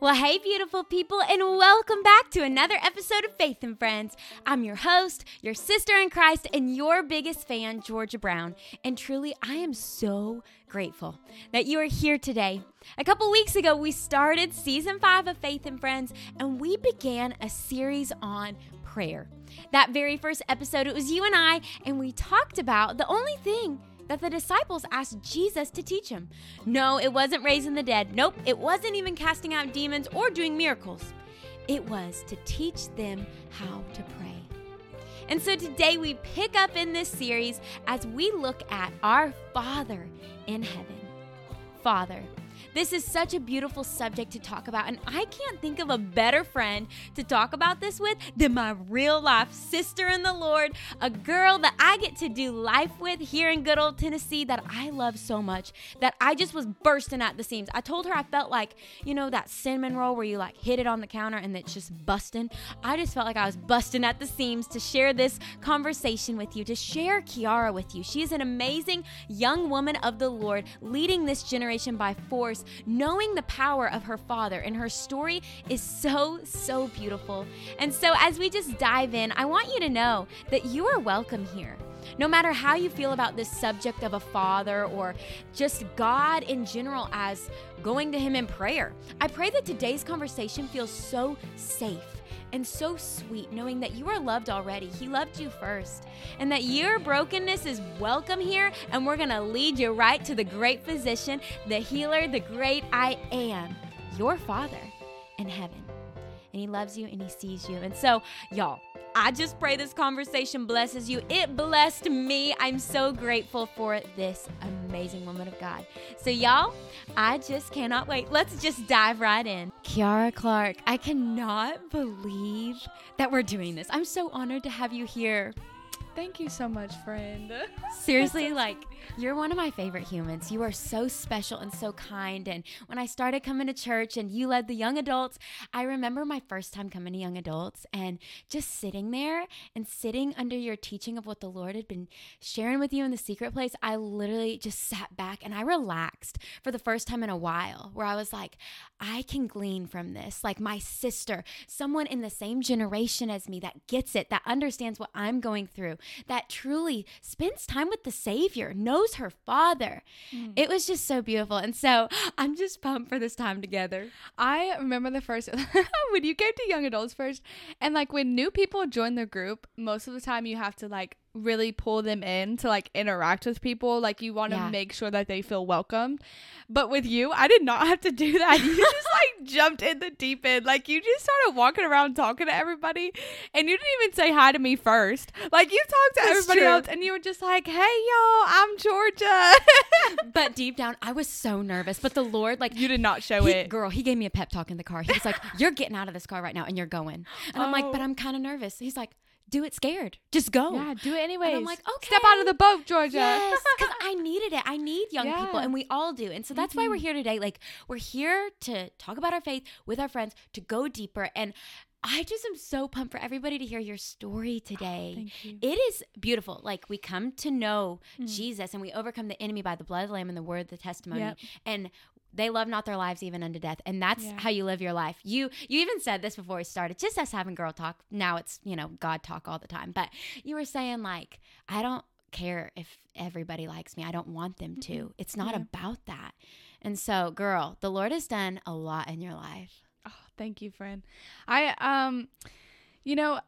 Well, hey, beautiful people, and welcome back to another episode of Faith and Friends. I'm your host, your sister in Christ, and your biggest fan, Georgia Brown. And truly, I am so grateful that you are here today. A couple weeks ago, we started season five of Faith and Friends, and we began a series on prayer. That very first episode, it was you and I, and we talked about the only thing that the disciples asked Jesus to teach them. No, it wasn't raising the dead. Nope, it wasn't even casting out demons or doing miracles. It was to teach them how to pray. And so today we pick up in this series as we look at our Father in heaven. Father, this is such a beautiful subject to talk about, and I can't think of a better friend to talk about this with than my real life sister in the Lord, a girl that I get to do life with here in good old Tennessee that I love so much that I just was bursting at the seams. I told her I felt like, you know, that cinnamon roll where you like hit it on the counter and it's just busting. I just felt like I was busting at the seams to share this conversation with you, to share Chiara with you. She is an amazing young woman of the Lord leading this generation by force knowing the power of her father. And her story is so, so beautiful. And so, as we just dive in, I want you to know that you are welcome here. No matter how you feel about this subject of a father or just God in general as going to Him in prayer, I pray that today's conversation feels so safe and so sweet knowing that you are loved already. He loved you first. And that your brokenness is welcome here. And we're to lead you right to the great physician, the healer, the great I am, your Father in heaven. And He loves you and He sees you. And so, y'all, I just pray this conversation blesses you. It blessed me. I'm so grateful for this amazing woman of God. So, y'all, I just cannot wait. Let's just dive right in. Chiara Clark, I cannot believe that we're doing this. I'm so honored to have you here. Thank you so much, friend. Seriously, like you're one of my favorite humans. You are so special and so kind. And when I started coming to church and you led the young adults, I remember my first time coming to young adults and just sitting there and sitting under your teaching of what the Lord had been sharing with you in the secret place. I literally just sat back and I relaxed for the first time in a while, where I was like, I can glean from this. Like my sister, someone in the same generation as me that gets it, that understands what I'm going through, that truly spends time with the Savior, knows her Father. Mm. It was just so beautiful. And so I'm just pumped for this time together. I remember the first, when you came to young adults first, and like when new people join the group, most of the time you have to like really pull them in to like interact with people. Like you want to yeah. make sure that they feel welcome. But with you, I did not have to do that. You just like jumped in the deep end. Like you just started walking around talking to everybody and you didn't even say hi to me first. Like you talked to That's everybody true. else and you were just like, hey y'all, I'm Georgia. but deep down, I was so nervous. But the Lord, like You did not show he, it. Girl, he gave me a pep talk in the car. He was like, You're getting out of this car right now and you're going. And oh. I'm like, but oh. I'm kind of nervous. He's like, do it scared. Just go. Yeah, do it anyway. I'm like, okay. Step out of the boat, Georgia. Yes, because I needed it. I need young yeah. people, and we all do. And so that's mm-hmm. why we're mm-hmm. here today. Like, we're here to talk about our faith with our friends, to go deeper. And I just am so pumped for everybody to hear your story today. Oh, you. It is beautiful. Like we come to know mm. Jesus and we overcome the enemy by the blood of the lamb and the word of the testimony. Yep. And they love not their lives even unto death. And that's yeah. how you live your life. You you even said this before we started just us having girl talk now it's you know god talk all the time. But you were saying like i don't care if everybody likes me. I don't want them to. Mm-hmm. it's not yeah. about that. And so girl the lord has done a lot in your life. Oh thank you friend. I um you know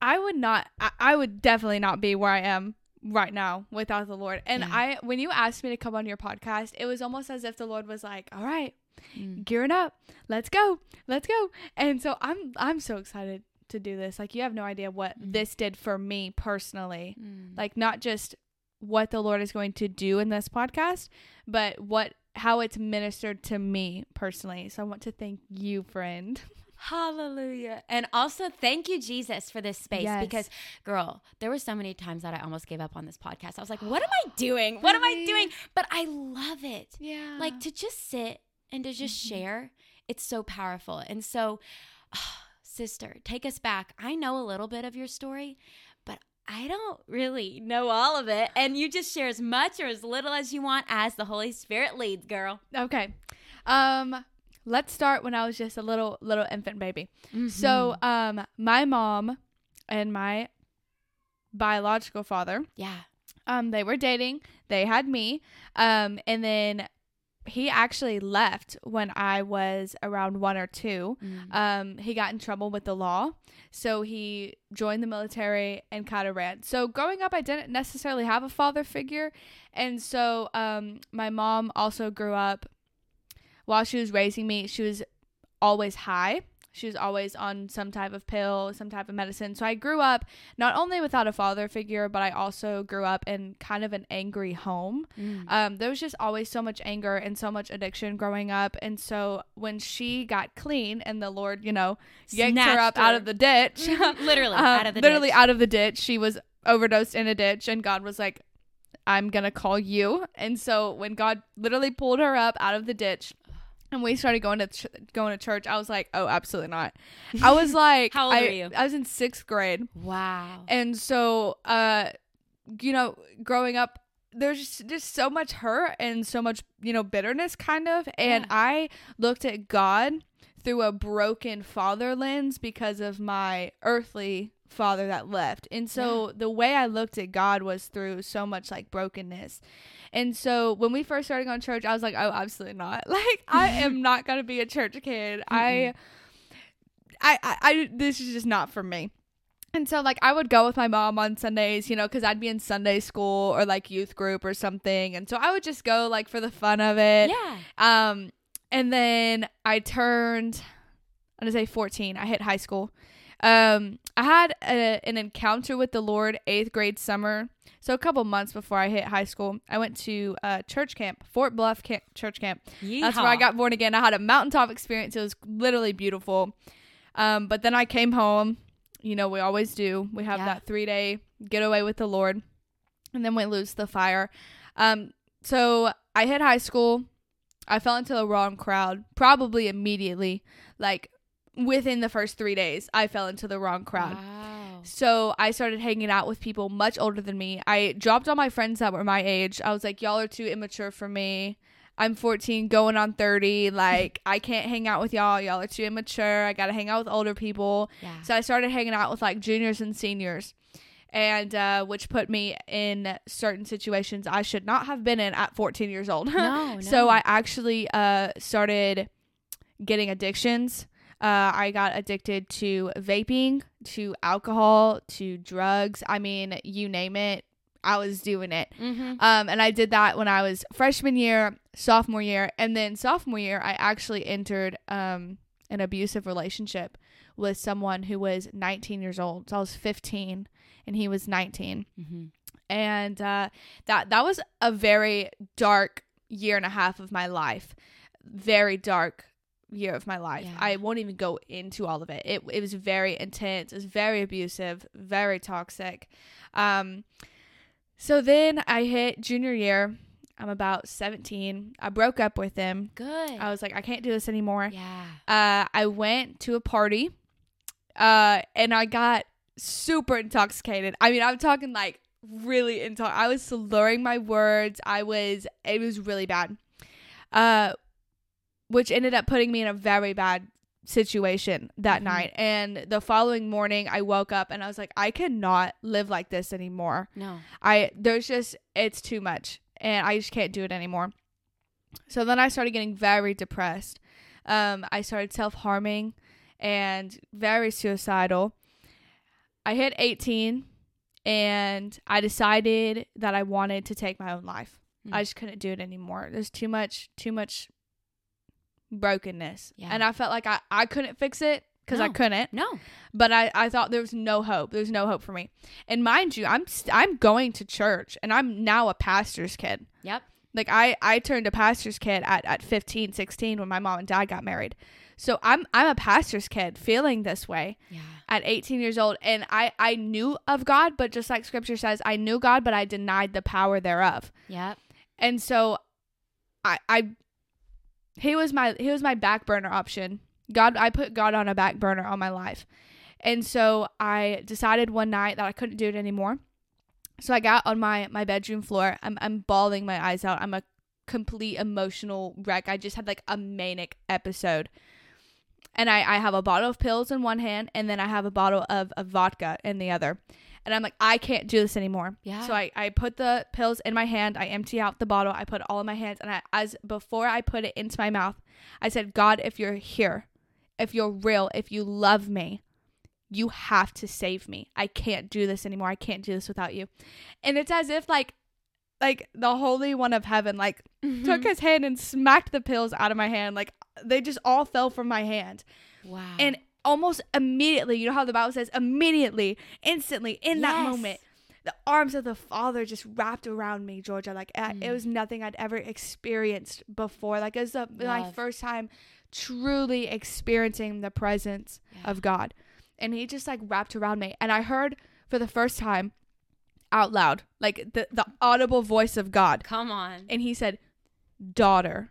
i would not I, I would definitely not be where i am right now without the Lord. And yeah. I when you asked me to come on your podcast, it was almost as if the Lord was like, "All right, mm. gearing up. Let's go. Let's go." And so I'm I'm so excited to do this. Like you have no idea what mm. this did for me personally. Mm. Like not just what the Lord is going to do in this podcast, but what how it's ministered to me personally. So I want to thank you, friend. Hallelujah. And also thank you, Jesus, for this space yes. because, girl, there were so many times that I almost gave up on this podcast. I was like, what am I doing? What am I doing? But I love it. Yeah. Like to just sit and to just mm-hmm. share, it's so powerful. And so, oh, sister, take us back. I know a little bit of your story, but I don't really know all of it. And you just share as much or as little as you want as the Holy Spirit leads, girl. Okay. Um, let's start when I was just a little little infant baby. Mm-hmm. So, um, my mom and my biological father, yeah. um, they were dating. They had me, um, and then he actually left when I was around one or two. Mm. Um, he got in trouble with the law, so he joined the military and kind of ran. So growing up, I didn't necessarily have a father figure, and so um, my mom also grew up. While she was raising me, she was always high. She was always on some type of pill, some type of medicine. So I grew up not only without a father figure, but I also grew up in kind of an angry home. Mm. Um, there was just always so much anger and so much addiction growing up. And so when she got clean and the Lord, you know, yanked her up her. out of the ditch, literally um, out of the literally ditch. out of the ditch, she was overdosed in a ditch, and God was like, "I'm gonna call you." And so when God literally pulled her up out of the ditch. And we started going to ch- going to church. I was like, "Oh, absolutely not." I was like, How old I, were you? I was in sixth grade, Wow. and so, uh, you know, growing up, there's just, just so much hurt and so much, you know, bitterness kind of. And Yeah. I looked at God through a broken father lens because of my earthly father that left. And so the way I looked at God was through so much like brokenness. And so when we first started going to church, I was like, oh, absolutely not. Like, I am not going to be a church kid. I, I, I, I, this is just not for me. And so, like, I would go with my mom on Sundays, you know, because I'd be in Sunday school or like youth group or something. And so I would just go, like, for the fun of it. yeah. Um, and then I turned, I'm gonna say 14. I hit high school. Um, I had a, an encounter with the Lord eighth grade summer. So a couple months before I hit high school, I went to uh, church camp, Fort Bluff camp, church camp. That's where I got born again. I had a mountaintop experience. It was literally beautiful. Um, but then I came home. You know, we always do. We have Yeah. that three day getaway with the Lord, and then we lose the fire. Um, so I hit high school. I fell into the wrong crowd, probably immediately. Like within the first three days, I fell into the wrong crowd. Wow. So I started hanging out with people much older than me. I dropped all my friends that were my age. I was like, y'all are too immature for me. I'm 14, going on 30. Like, I can't hang out with y'all. Y'all are too immature. I got to hang out with older people. Yeah. So I started hanging out with like juniors and seniors, and uh, which put me in certain situations I should not have been in at 14 years old. No, So. I actually uh, started getting addictions. Uh, I got addicted to vaping, to alcohol, to drugs. I mean, you name it, I was doing it. Mm-hmm. Um, and I did that when I was freshman year, sophomore year, and then sophomore year, I actually entered um, an abusive relationship with someone who was 19 years old. So I was 15, and he was 19 Mm-hmm. and uh, that that was a very dark year and a half of my life. Very dark year of my life. Yeah. I won't even go into all of it. It it was very intense. It was very abusive, very toxic. Um, so then I hit junior year. I'm about 17. I broke up with him. Good. I was like, I can't do this anymore yeah. uh, I went to a party, uh, and I got super intoxicated. I mean, I'm talking like really into. I was slurring my words. I was. It was really bad. Uh, which ended up putting me in a very bad situation that Mhm. night. And the following morning, I woke up and I was like, I cannot live like this anymore. No. I there's just it's too much and I just can't do it anymore. So then I started getting very depressed. Um, I started self harming and very suicidal. I hit 18 and I decided that I wanted to take my own life. Hmm. I just couldn't do it anymore. There's too much, too much brokenness. Yeah. And I felt like I, I couldn't fix it because I couldn't No. but I, I thought there was no hope. There's no hope for me. And mind you, I'm st- I'm going to church and I'm now a pastor's kid. Yep. Like I I turned a pastor's kid at at 15, 16 when my mom and dad got married. So I'm I'm a pastor's kid feeling this way Yeah. at 18 years old and I I knew of God, but just like scripture says, I knew God, but I denied the power thereof. Yep. And so I I he was my he was my back burner option. God I put God on a back burner on my life. And so I decided one night that I couldn't do it anymore. So I got on my my bedroom floor. I'm I'm bawling my eyes out. I'm a complete emotional wreck. I just had like a manic episode. And I, I have a bottle of pills in one hand and then I have a bottle of, of vodka in the other. And I'm like, I can't do this anymore. Yeah. So I, I put the pills in my hand, I empty out the bottle, I put it all in my hands, and I as before I put it into my mouth, I said, God, if you're here, if you're real, if you love me, you have to save me. I can't do this anymore. I can't do this without you. And it's as if like like the holy one of heaven like Mm-hmm. took his hand and smacked the pills out of my hand like they just all fell from my hand wow. and almost immediately you know how the bible says immediately instantly in that moment the arms of the father just wrapped around me georgia. Like Mm. it was nothing i'd ever experienced before. Like it was the, my first time truly experiencing the presence Yeah. of god. And he just like wrapped around me. And i heard for the first time out loud like the, the audible voice of god. Come on. and he said daughter.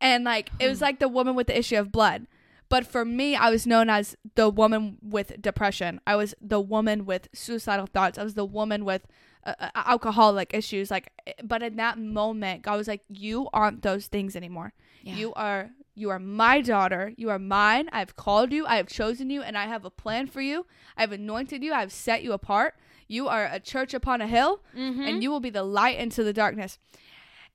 And like it was like the woman with the issue of blood but for me i was known as the woman with depression i was the woman with suicidal thoughts i was the woman with uh, uh, alcoholic issues like but in that moment god was like you aren't those things anymore Yeah. you are you are my daughter you are mine i've called you i have chosen you and i have a plan for you i've anointed you i've set you apart you are a church upon a hill Mm-hmm. and you will be the light into the darkness.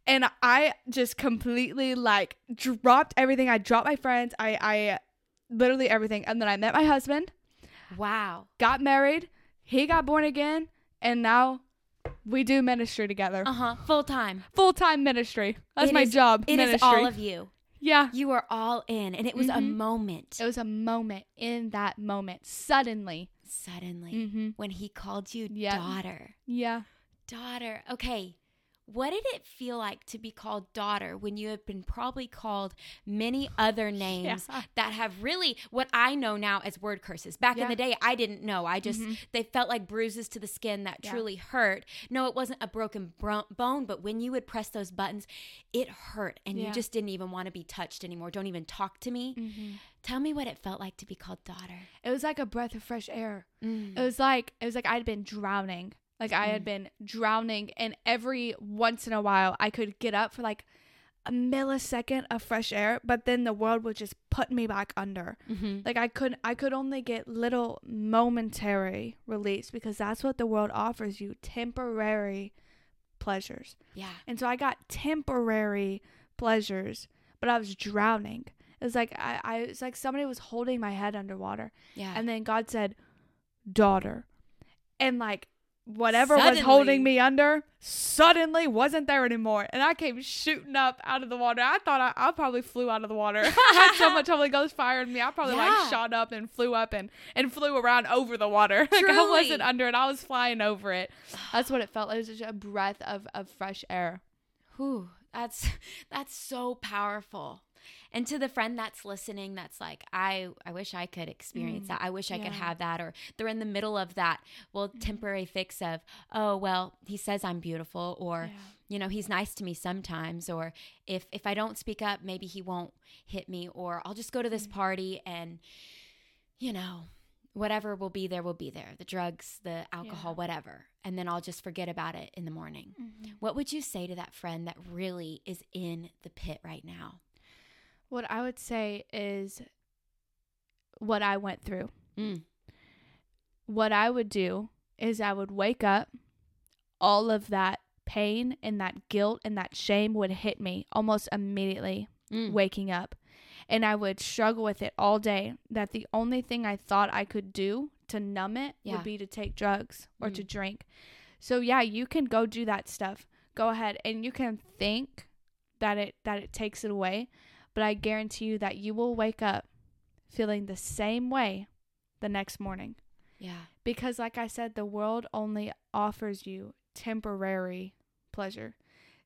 And I just completely like dropped everything. I dropped my friends. I I literally everything. And then I met my husband, wow. got married, he got born again, and now we do ministry together. Uh huh. Full time. Full time ministry. That's It my is- job. It is ministry. all of you. yeah. You are all in, and it was a Mhm. moment. It was a moment in that moment. Suddenly. Suddenly, Mm-hmm. when he called you Yeah. daughter, Yeah. daughter. Okay. What did it feel like to be called daughter when you have been probably called many other names Yeah. that have really what I know now as word curses? Back in the day, I didn't know. I just, Mhm. they felt like bruises to the skin that Yeah. truly hurt. No, it wasn't a broken bro- bone, but when you would press those buttons, it hurt and you just didn't even want to be touched anymore. Don't even talk to me. Mm-hmm. Tell me what it felt like to be called daughter. It was like a breath of fresh air. Mm. It was like it was like I'd been drowning. Like I had Mm. been drowning and every once in a while I could get up for like a millisecond of fresh air, but then the world would just put me back under. Mhm. Like I could I could only get little momentary release because that's what the world offers you, temporary pleasures. Yeah. And so I got temporary pleasures, but I was drowning. It was like I, I it's like somebody was holding my head underwater. Yeah. And then God said, daughter. And like whatever was holding me under suddenly wasn't there anymore. And I came shooting up out of the water. I thought I, I probably flew out of the water. I had so much Holy Ghost fire in me. I probably Yeah. like shot up and flew up and, and flew around over the water. like I wasn't under it. I was flying over it. That's what it felt like. It was just a breath of, of fresh air. Whew, that's that's so powerful. And to the friend that's listening, that's like, I, I wish I could experience Mm, that. I wish I could have that. Or they're in the middle of that, well, temporary fix of, oh, well, he says I'm beautiful, or Yeah. you know, he's nice to me sometimes, or if if I don't speak up, maybe he won't hit me, or I'll just go to this Mm. party and, you know, whatever will be there will be there. The drugs, the alcohol, Yeah. whatever, and then I'll just forget about it in the morning. What would you say to that friend that really is in the pit right now? What I would say is what I went through. Mm. What I would do is I would wake up, all of that pain and that guilt and that shame would hit me almost immediately Mm. waking up. And I would struggle with it all day. That the only thing I thought I could do to numb it Yeah. would be to take drugs or to Mm. drink. So yeah, you can go do that stuff. Go ahead and you can think that it that it takes it away, but I guarantee you that you will wake up feeling the same way the next morning. Yeah. Because like I said, the world only offers you temporary pleasure.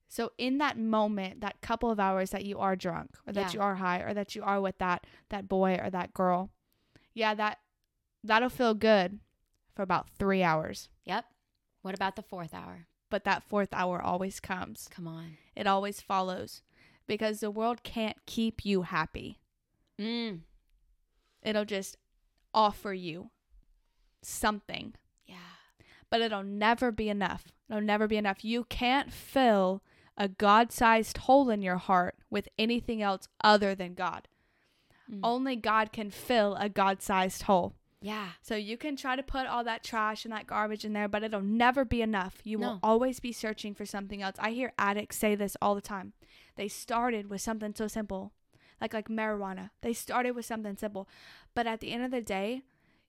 So in that moment, that couple of hours that you are drunk or that Yeah. you are high or that you are with that that boy or that girl, yeah, that that'll feel good for about 3 hours. Yep. What about the fourth hour? But that fourth hour always comes. Come on. It always follows because the world can't keep you happy. Mm. It'll just offer you something Yeah. but it'll never be enough. It'll never be enough. You can't fill a God sized hole in your heart with anything else other than God. Mm. Only God can fill a God sized hole. Yeah. So you can try to put all that trash and that garbage in there, but it'll never be enough. You No. will always be searching for something else. I hear addicts say this all the time. They started with something so simple, like like marijuana. They started with something simple, but at the end of the day,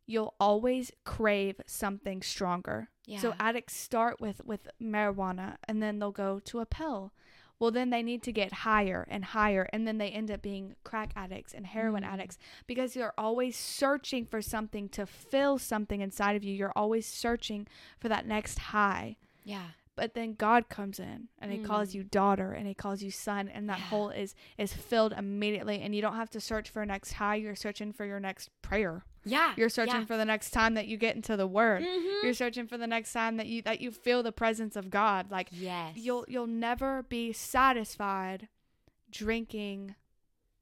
you'll always crave something stronger. Yeah. So addicts start with with marijuana and then they'll go to a pill. Well, then they need to get higher and higher, and then they end up being crack addicts and heroin Mm. addicts because you're always searching for something to fill something inside of you. You're always searching for that next high. yeah. But then God comes in and He calls Mm. you daughter and He calls you son, and that Yeah. hole is is filled immediately. And you don't have to search for a next high. You're searching for your next prayer. Yeah. You're searching yeah. for the next time that you get into the Word. Mhm. You're searching for the next time that you that you feel the presence of God. Like Yes. you'll you'll never be satisfied drinking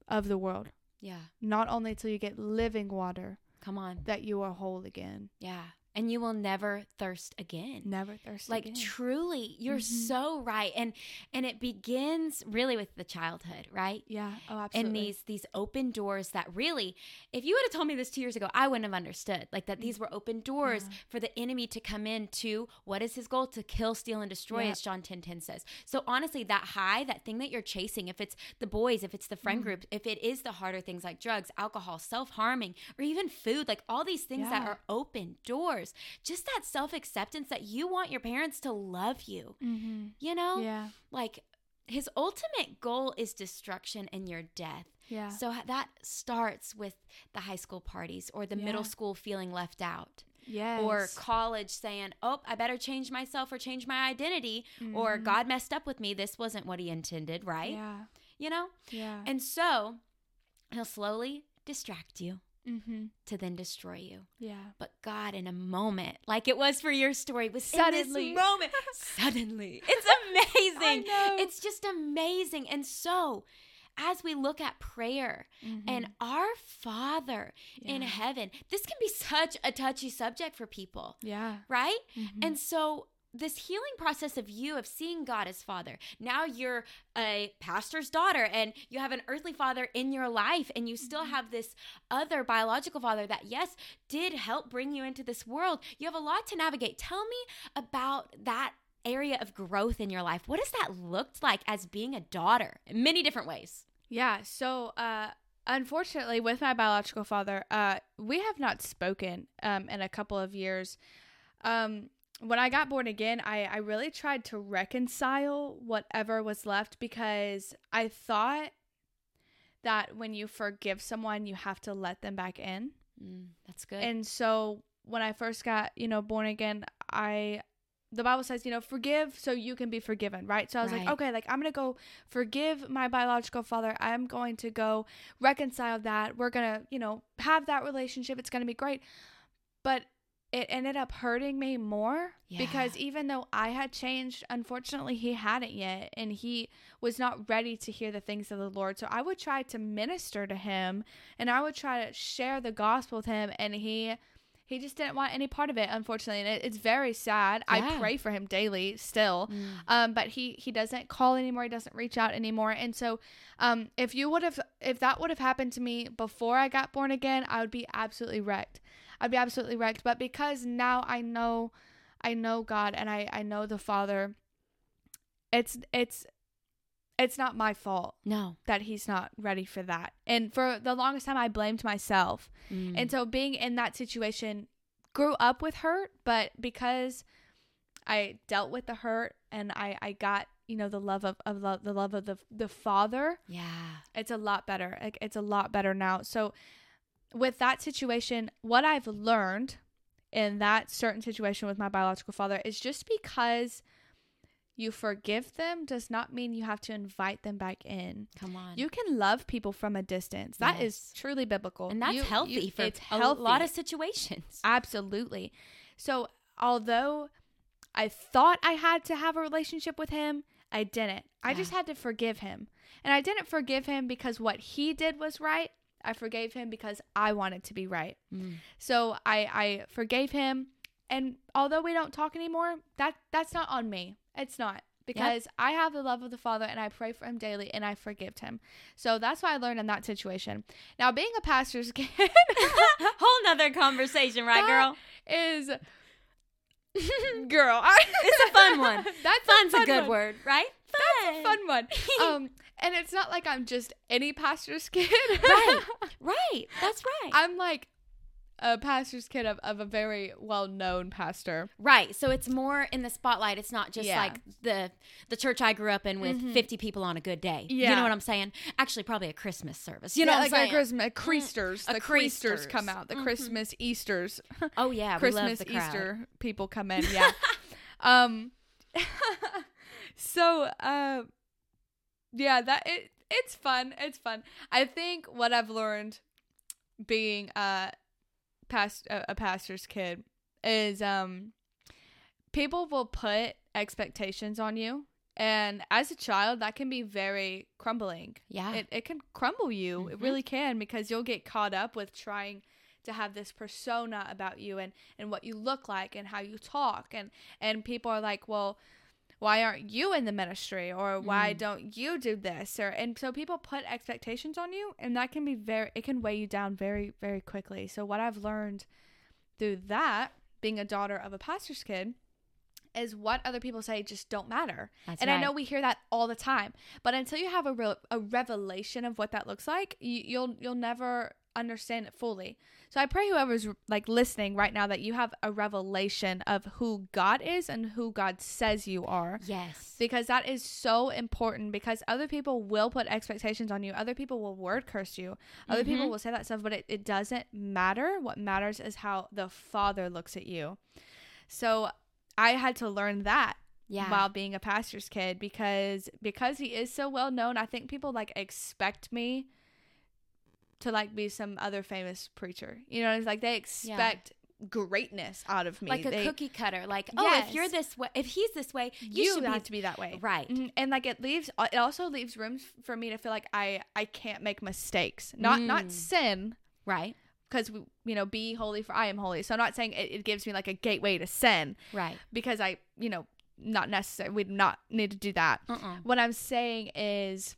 of the world. Yeah. Not only till you get living water Come on. that you are whole again. Yeah. And you will never thirst again. Never thirst like again. truly you're Mhm. so right and and it begins really with the childhood right yeah. Oh, absolutely. and these these open doors that really if you would have told me this two years ago i wouldn't have understood like that these were open doors Yeah. for the enemy to come in to what is his goal to kill steal and destroy Yeah. as john 10 10 says so honestly that high that thing that you're chasing if it's the boys if it's the friend Mm. group if it is the harder things like drugs alcohol self-harming or even food like all these things that are open doors just that self-acceptance that you want your parents to love you Mm-hmm. you know Yeah. like his ultimate goal is destruction and your death Yeah. so that starts with the high school parties or the middle school feeling left out yes. or college saying, "Oh, I better change myself or change my identity or Mhm. God messed up with me. This wasn't what he intended, right?" Yeah. You know? Yeah. And so he'll slowly distract you mm-hmm. to then destroy you. Yeah. But God in a moment, like it was for your story, was Suddenly. in this moment. Suddenly. It's amazing. It's just amazing. And so as we look at prayer and our Father in Mm-hmm. Heaven, this can be such a touchy subject for people, Yeah. right? Mhm. And so this healing process of you of seeing God as father. Now you're a pastor's daughter and you have an earthly father in your life and you still have this other biological father that yes did help bring you into this world. You have a lot to navigate. Tell me about that area of growth in your life. What has that looked like as being a daughter in many different ways? Yeah. So, uh, unfortunately, with my biological father, uh, we have not spoken um, in a couple of years. Um, when I got born again, I, I really tried to reconcile whatever was left because I thought that when you forgive someone, you have to let them back in. Mm, that's good. And so when I first got, you know, born again, I the Bible says, you know, forgive so you can be forgiven, right? So I was like, okay, like I'm going to go forgive my biological father. I'm going to go reconcile that. We're going to, you know, have that relationship. It's going to be great. But it ended up hurting me more because even though I had changed, unfortunately, he hadn't yet. And he was not ready to hear the things of the Lord. So I would try to minister to him and I would try to share the gospel with him. And he. He just didn't want any part of it, unfortunately, and it, it's very sad. I pray for him daily, still, Mm. um, but he he doesn't call anymore. He doesn't reach out anymore. And so, um, if you would have, if that would have happened to me before I got born again, I would be absolutely wrecked. I'd be absolutely wrecked. But because now I know, I know God and I I know the Father. It's it's it's not my fault No. that he's not ready for that. And for the longest time, I blamed myself. Mm. And so being in that situation grew up with hurt, but because I dealt with the hurt and I, I got, you know, the love of, of love, the love of the, the father, yeah. it's a lot better. Like, it's a lot better now. So with that situation, what I've learned in that certain situation with my biological father is just because you forgive them does not mean you have to invite them back in. Come on. You can love people from a distance. That is Yes. truly biblical. and that's You- healthy you- for it's a healthy. lot of situations. Absolutely. So, although I thought I had to have a relationship with him, I didn't. I Yeah. just had to forgive him. And I didn't forgive him because what he did was right. I forgave him because I wanted to be right. Mm. So, I I forgave him and although we don't talk anymore, that that's not on me. It's not. because I have the love of the Father and I pray for him daily and I forgive him. So that's what I learned in that situation. Now, being a pastor's kid Whole nother conversation, right, girl? is girl. I, It's a fun one. That's Fun's a, a, good one. word, right? That's a fun one. Um, and it's not like I'm just any pastor's kid. Right. Right. That's right. I'm like a pastor's kid of, of a very well known pastor. Right. So it's more in the spotlight. It's not just Yeah. like the the church I grew up in with 50 people on a good day. Yeah. You know what I'm saying? Actually, probably a Christmas service. You know Yeah, what I'm like saying? a Christmas, a Creasters. a the Creasters come out. The Christmas Easters. oh yeah, we Christmas love the crowd. Easter people come in. Yeah. um. So, uh, yeah, that it it's fun. It's fun. I think what I've learned being a past a, a pastor's kid is um people will put expectations on you and as a child that can be very crumbling Yeah. it, it can crumble you it Mhm. really can because you'll get caught up with trying to have this persona about you and and what you look like and how you talk and and people are like well why aren't you in the ministry? Or why Mm. don't you do this? Or and so people put expectations on you and that can be very it can weigh you down very very quickly. So what i've learned through that being a daughter of a pastor's kid is what other people say just don't matter. That's and I know we hear that all the time, but until you have a real a revelation of what that looks like, you, you'll you'll never understand it fully. So I pray whoever's like listening right now that you have a revelation of who God is and who God says you are. Yes. Because that is so important because other people will put expectations on you. Other people will word curse you. Other people Mhm. will say that stuff, but it, it doesn't matter. What matters is how the Father looks at you. So I had to learn that Yeah. while being a pastor's kid because because he is so well known i think people like expect me to like be some other famous preacher you know it's like they expect greatness out of me like a They- cookie cutter. Like, oh, if you're this way, if he's this way, you, you, should have be to be that way right. Mhm. and like it leaves it also leaves room for me to feel like i i can't make mistakes not not Mm. sin Right. because we you know be holy for i am holy so i'm not saying it, it gives me like a gateway to sin Right. because i you know not necessary we do not need to do that Uh-uh. what I'm saying is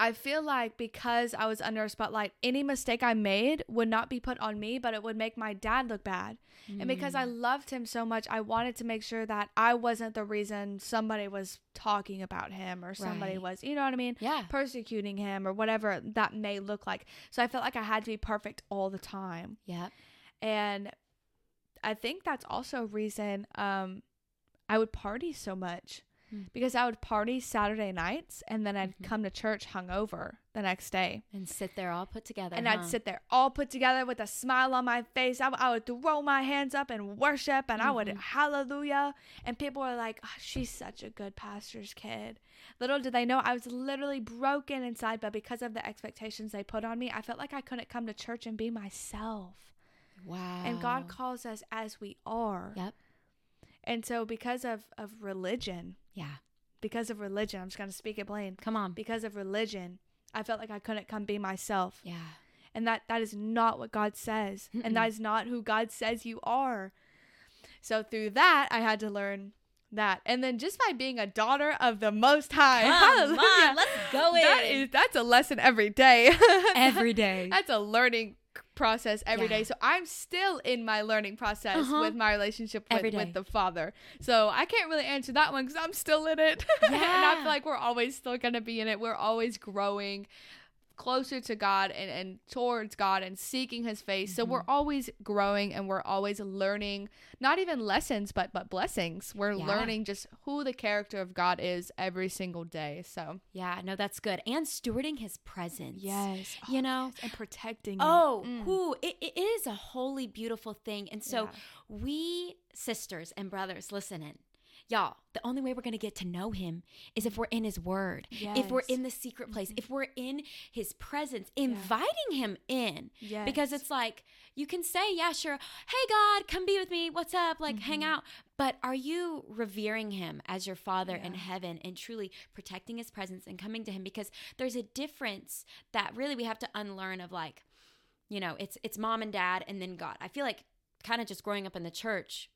I feel like because I was under a spotlight, any mistake I made would not be put on me, but it would make my dad look bad. And because I Mm. loved him so much, I wanted to make sure that I wasn't the reason somebody was talking about him or somebody Right. was, you know what I mean? Yeah. Persecuting him or whatever that may look like. So I felt like I had to be perfect all the time. Yeah. And I think that's also a reason um, I would party so much Hmm. because I would party Saturday nights and then I'd Mhm. come to church hungover the next day. And sit there all put together. And huh? I'd sit there all put together with a smile on my face. I, would throw my hands up and worship and I would Mhm. hallelujah. And people were like, "Oh, she's such a good pastor's kid. Little did they know I was literally broken inside, but because of the expectations they put on me, I felt like I couldn't come to church and be myself. Wow. And God calls us as we are. Yep. And so because of, of religion, Yeah. because of religion, I'm just gonna speak it plain. Come on. Because of religion, I felt like I couldn't come be myself. Yeah. And that that is not what God says. Mm-mm. And that is not who God says you are. So through that I had to learn that. And then just by being a daughter of the most high. Come on, let's go in. is that's a lesson every day. Every day. That's a learning process every day. Yeah. So I'm still in my learning process Uh-huh. with my relationship with, with the Father. So I can't really answer that one because I'm still in it. and I feel like we're always still going to be in it. We're always growing closer to God and, and towards God and seeking his face. So Mm-hmm. we're always growing and we're always learning not even lessons but but blessings. We're Yeah. learning just who the character of God is every single day. So yeah. No, that's good. And stewarding his presence. yes. You know? and protecting Oh, it. Mm. who it, it is a holy, beautiful thing. And so Yeah. we sisters and brothers, listen in. Y'all, the only way we're going to get to know him is if we're in his word, if we're Mm-hmm. in the secret place, if we're in his presence, inviting him in. Yes. Because it's like, you can say, yeah, sure. Hey, God, come be with me. What's up? Like, hang Mm-hmm. out. But are you revering him as your father in heaven and truly protecting his presence and coming to him? Because there's a difference that really we have to unlearn of like, you know, it's it's mom and dad and then God. I feel like kind of just growing up in the church,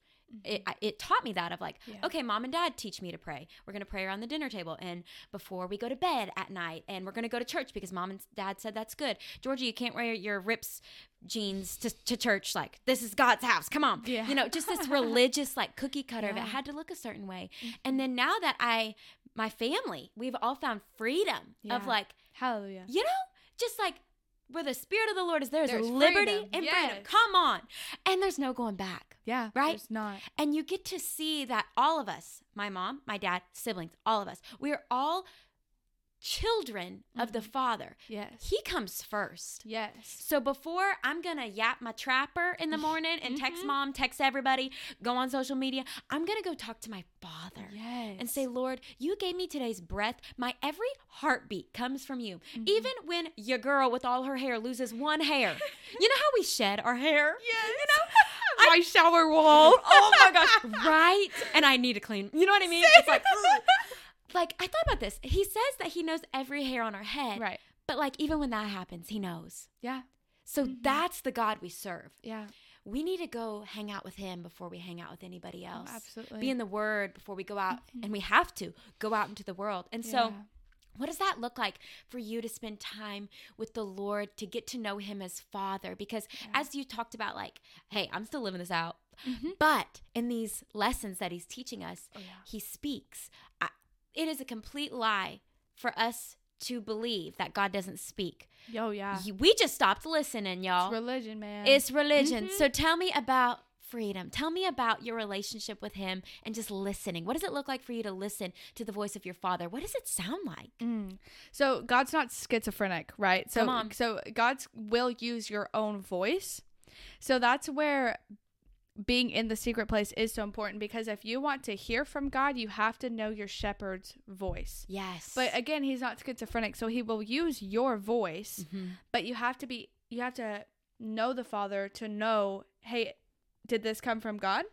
it, it taught me that of like, Yeah. okay, mom and dad teach me to pray. We're going to pray around the dinner table and before we go to bed at night. And we're going to go to church because mom and dad said that's good. Georgia, you can't wear your rips jeans to, to church. Like, this is God's house. Come on. Yeah. You know, just this religious, like cookie cutter of Yeah. Mm-hmm. it had to look a certain way. And then now that I, my family, we've all found freedom of like, Hallelujah. you know, just like where the spirit of the Lord is, there's, There's liberty freedom. and Yes. freedom. Come on. And there's no going back. Yeah. Right? There's not. And you get to see that all of us, my mom, my dad, siblings, all of us, we are all children of the Mm-hmm. Father. Yes. He comes first. yes. So before I'm going to yap my trapper in the morning and text mom, text everybody, go on social media, I'm going to go talk to my Father. Yes. And say, Lord, you gave me today's breath. My every heartbeat comes from you. Mm-hmm. Even when your girl with all her hair loses one hair. you know how we shed our hair? Yes. You know? my shower wall. oh my gosh. Right? And I need to clean. You know what I mean? It's like, ugh. Like I thought about this. He says that he knows every hair on our head. Right. But like even when that happens, he knows. Yeah. So Mm-hmm. that's the God we serve. Yeah. We need to go hang out with him before we hang out with anybody else. Oh, absolutely. Mm-hmm. Be in the word before we go out and we have to go out into the world. And so what does that look like for you to spend time with the Lord to get to know him as father? Because as you talked about like, hey, I'm still living this out. But in these lessons that he's teaching us, Oh, yeah. he speaks. I, it is a complete lie for us to believe that God doesn't speak. Yo, yeah. We just stopped listening, y'all. It's religion, man. It's religion. Mhm. So tell me about freedom. Tell me about your relationship with him and just listening. What does it look like for you to listen to the voice of your father? What does it sound like? Mm. So God's not schizophrenic, right? So Come on. so God's will use your own voice. So that's where being in the secret place is so important because if you want to hear from God, you have to know your shepherd's voice. Yes. But again, he's not schizophrenic, so he will use your voice, Mhm. but you have to be you have to know the Father to know, hey, did this come from God?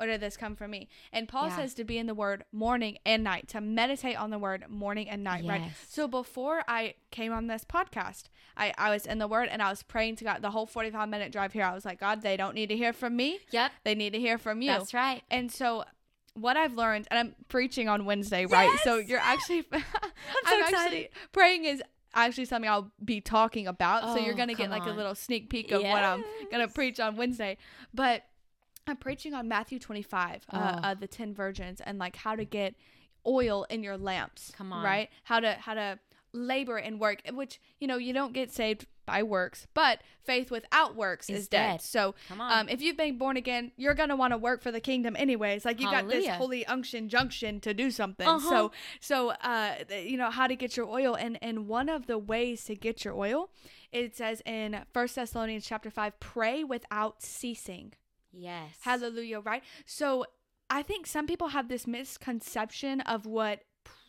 Or did this come from me? And Paul Yeah. says to be in the word morning and night, to meditate on the word morning and night, right? So before I came on this podcast, I, I was in the word and I was praying to God the whole 45 minute drive here. I was like, God, they don't need to hear from me. Yep. They need to hear from you. That's right. And so what I've learned, and I'm preaching on Wednesday, right? So you're actually, I'm, so actually excited. praying is actually something I'll be talking about. so you're Oh, gonna get come like a little sneak peek of what I'm gonna preach on Wednesday. But I'm preaching on Matthew 25, uh, Oh. uh, the 10 virgins, and like how to get oil in your lamps. Come on. right? How to how to labor and work, which you know you don't get saved by works, but faith without works is, Is dead. dead. So Come on. um, if you've been born again, you're gonna want to work for the kingdom anyways. Like you got this holy unction junction to do something. Uh-huh. So so uh, you know how to get your oil, and and one of the ways to get your oil, it says in First Thessalonians chapter five, pray without ceasing. Yes. Hallelujah, right? So I think some people have this misconception of what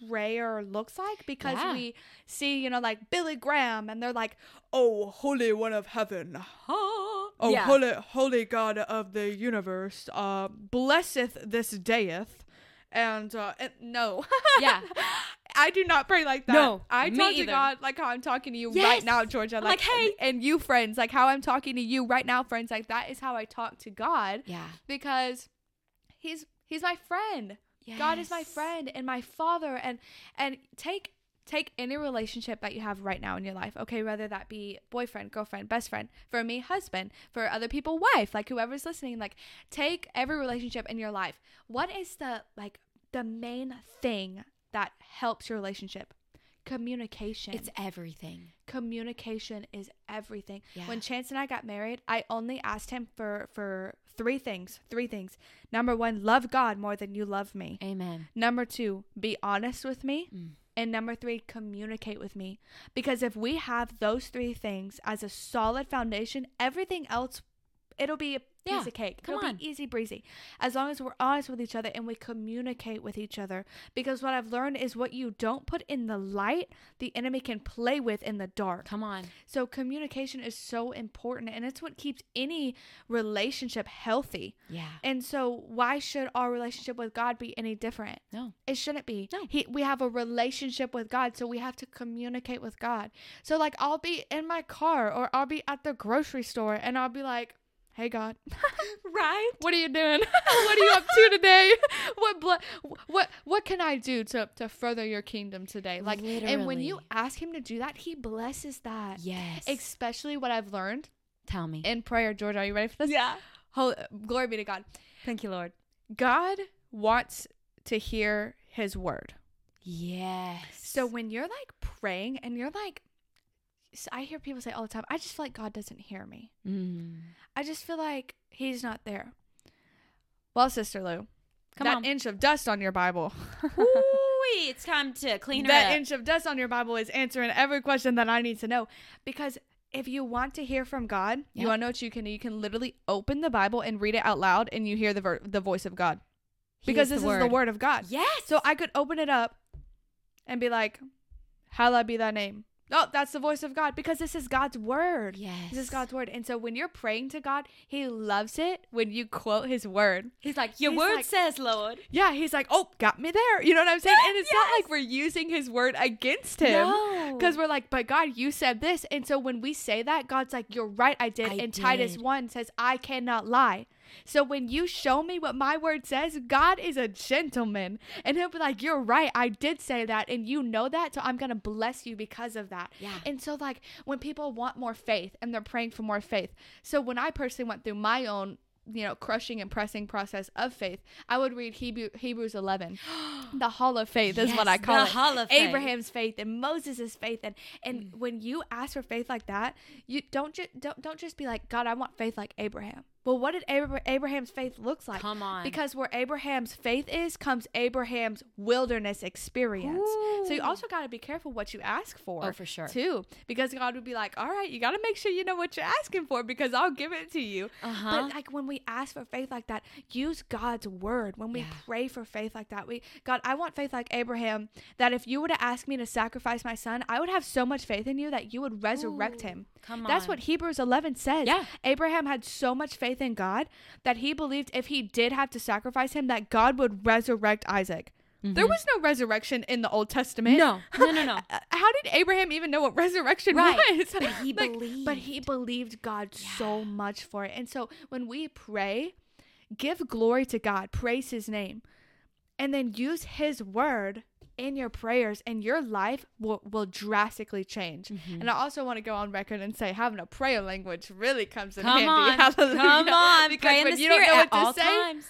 prayer looks like because Yeah. we see, you know, like Billy Graham and they're like, "Oh, holy one of heaven, Oh, oh yeah. holy holy God of the universe, uh blesseth this dayeth." And uh and no. Yeah. I do not pray like that. No, I talk to. God like how I'm talking to you Yes. right now, Georgia. Like, like, hey. and, and you friends, like how I'm talking to you right now, friends. Like that is how I talk to God Yeah. because he's he's my friend. God is my friend and my father and and take take any relationship that you have right now in your life. Okay, whether that be boyfriend, girlfriend, best friend, for me husband, for other people wife, like whoever's listening, like take every relationship in your life. What is the like the main thing that helps your relationship? Communication It's everything. communication is everything. Yeah. When Chance and I got married, I only asked him for for three things. Three things. Number one, love God more than you love me. Amen. Number two, be honest with me. Mm. And number three, communicate with me. Because if we have those three things as a solid foundation, everything else, it'll be a piece Yeah, of cake. come it'll on. be easy breezy. As long as we're honest with each other and we communicate with each other. Because what I've learned is what you don't put in the light, the enemy can play with in the dark. Come on. So communication is so important and it's what keeps any relationship healthy. Yeah. And so why should our relationship with God be any different? No. It shouldn't be. No. He, we have a relationship with God, so we have to communicate with God. So like I'll be in my car or I'll be at the grocery store and I'll be like, "Hey God, right? what are you doing? what are you up to today? what bl- what what can I do to to further your kingdom today?" Like and when you ask him to do that, he blesses that. Yes. Especially what I've learned Tell me. in prayer, George. Are you ready for this? yeah. Hol- glory be to God. Thank you, Lord. God wants to hear his word. Yes. So when you're like praying and you're like, I hear people say all the time, I just feel like God doesn't hear me. Mm. I just feel like he's not there. Well, Sister Lou, Come that on. inch of dust on your Bible. Ooh, it's time to clean her that up. inch of dust on your Bible is answering every question that I need to know. Because if you want to hear from God, Yep. you want to know what you can do? You can literally open the Bible and read it out loud and you hear the ver- the voice of God. He Because is this the is the word. word of God. Yes. So I could open it up and be like, Hallowed be thy name. Oh, that's the voice of God because this is God's word. yes. This is God's word. And so when you're praying to God, He loves it when you quote His word. He's like, your He's word like- says, Lord. Yeah, He's like, oh, got me there. You know what I'm saying? And it's not like we're using His word against Him. No. Because we're like, but God, you said this. And so when we say that, God's like, you're right, I did. I and Titus 1 says, I cannot lie. So when you show me what my word says, God is a gentleman. And he'll be like, you're right, I did say that. And you know that. So I'm going to bless you because of that. Yeah. And so, like, when people want more faith and they're praying for more faith. So when I personally went through my own, you know, crushing and pressing process of faith, I would read Hebrew, Hebrews 11. the hall of faith is what I Yes, call the it. hall of faith. Abraham's faith and moses's faith and and mm. when you ask for faith like that, you don't just don't don't just be like, God, I want faith like Abraham. Well, what did Abra- Abraham's faith looks like? Come on. Because where Abraham's faith is comes Abraham's wilderness experience. So you also got to be careful what you ask for. Oh, for sure. Too, because God would be like, "All right, you got to make sure you know what you're asking for because I'll give it to you." Uh-huh. But like when we ask for faith like that, use God's word. When we Yeah. pray for faith like that, we God, I want faith like Abraham that if you were to ask me to sacrifice my son, I would have so much faith in you that you would resurrect Ooh, him. Come on. That's what Hebrews 11 says. Yeah. Abraham had so much faith in God that he believed if he did have to sacrifice him that God would resurrect Isaac. There was no resurrection in the Old Testament. Mm-hmm. No, no, no, no. Uh, How did Abraham even know what resurrection Right. was? But he But he believed God so much for it. And so when we pray, give glory to God, praise his name, and then use his word in your prayers and your life will, will drastically change. Mm-hmm. And I also want to go on record and say having a prayer language really comes in Come handy. on. Hallelujah. Come on. Because Pray when the you don't know at what to say, times.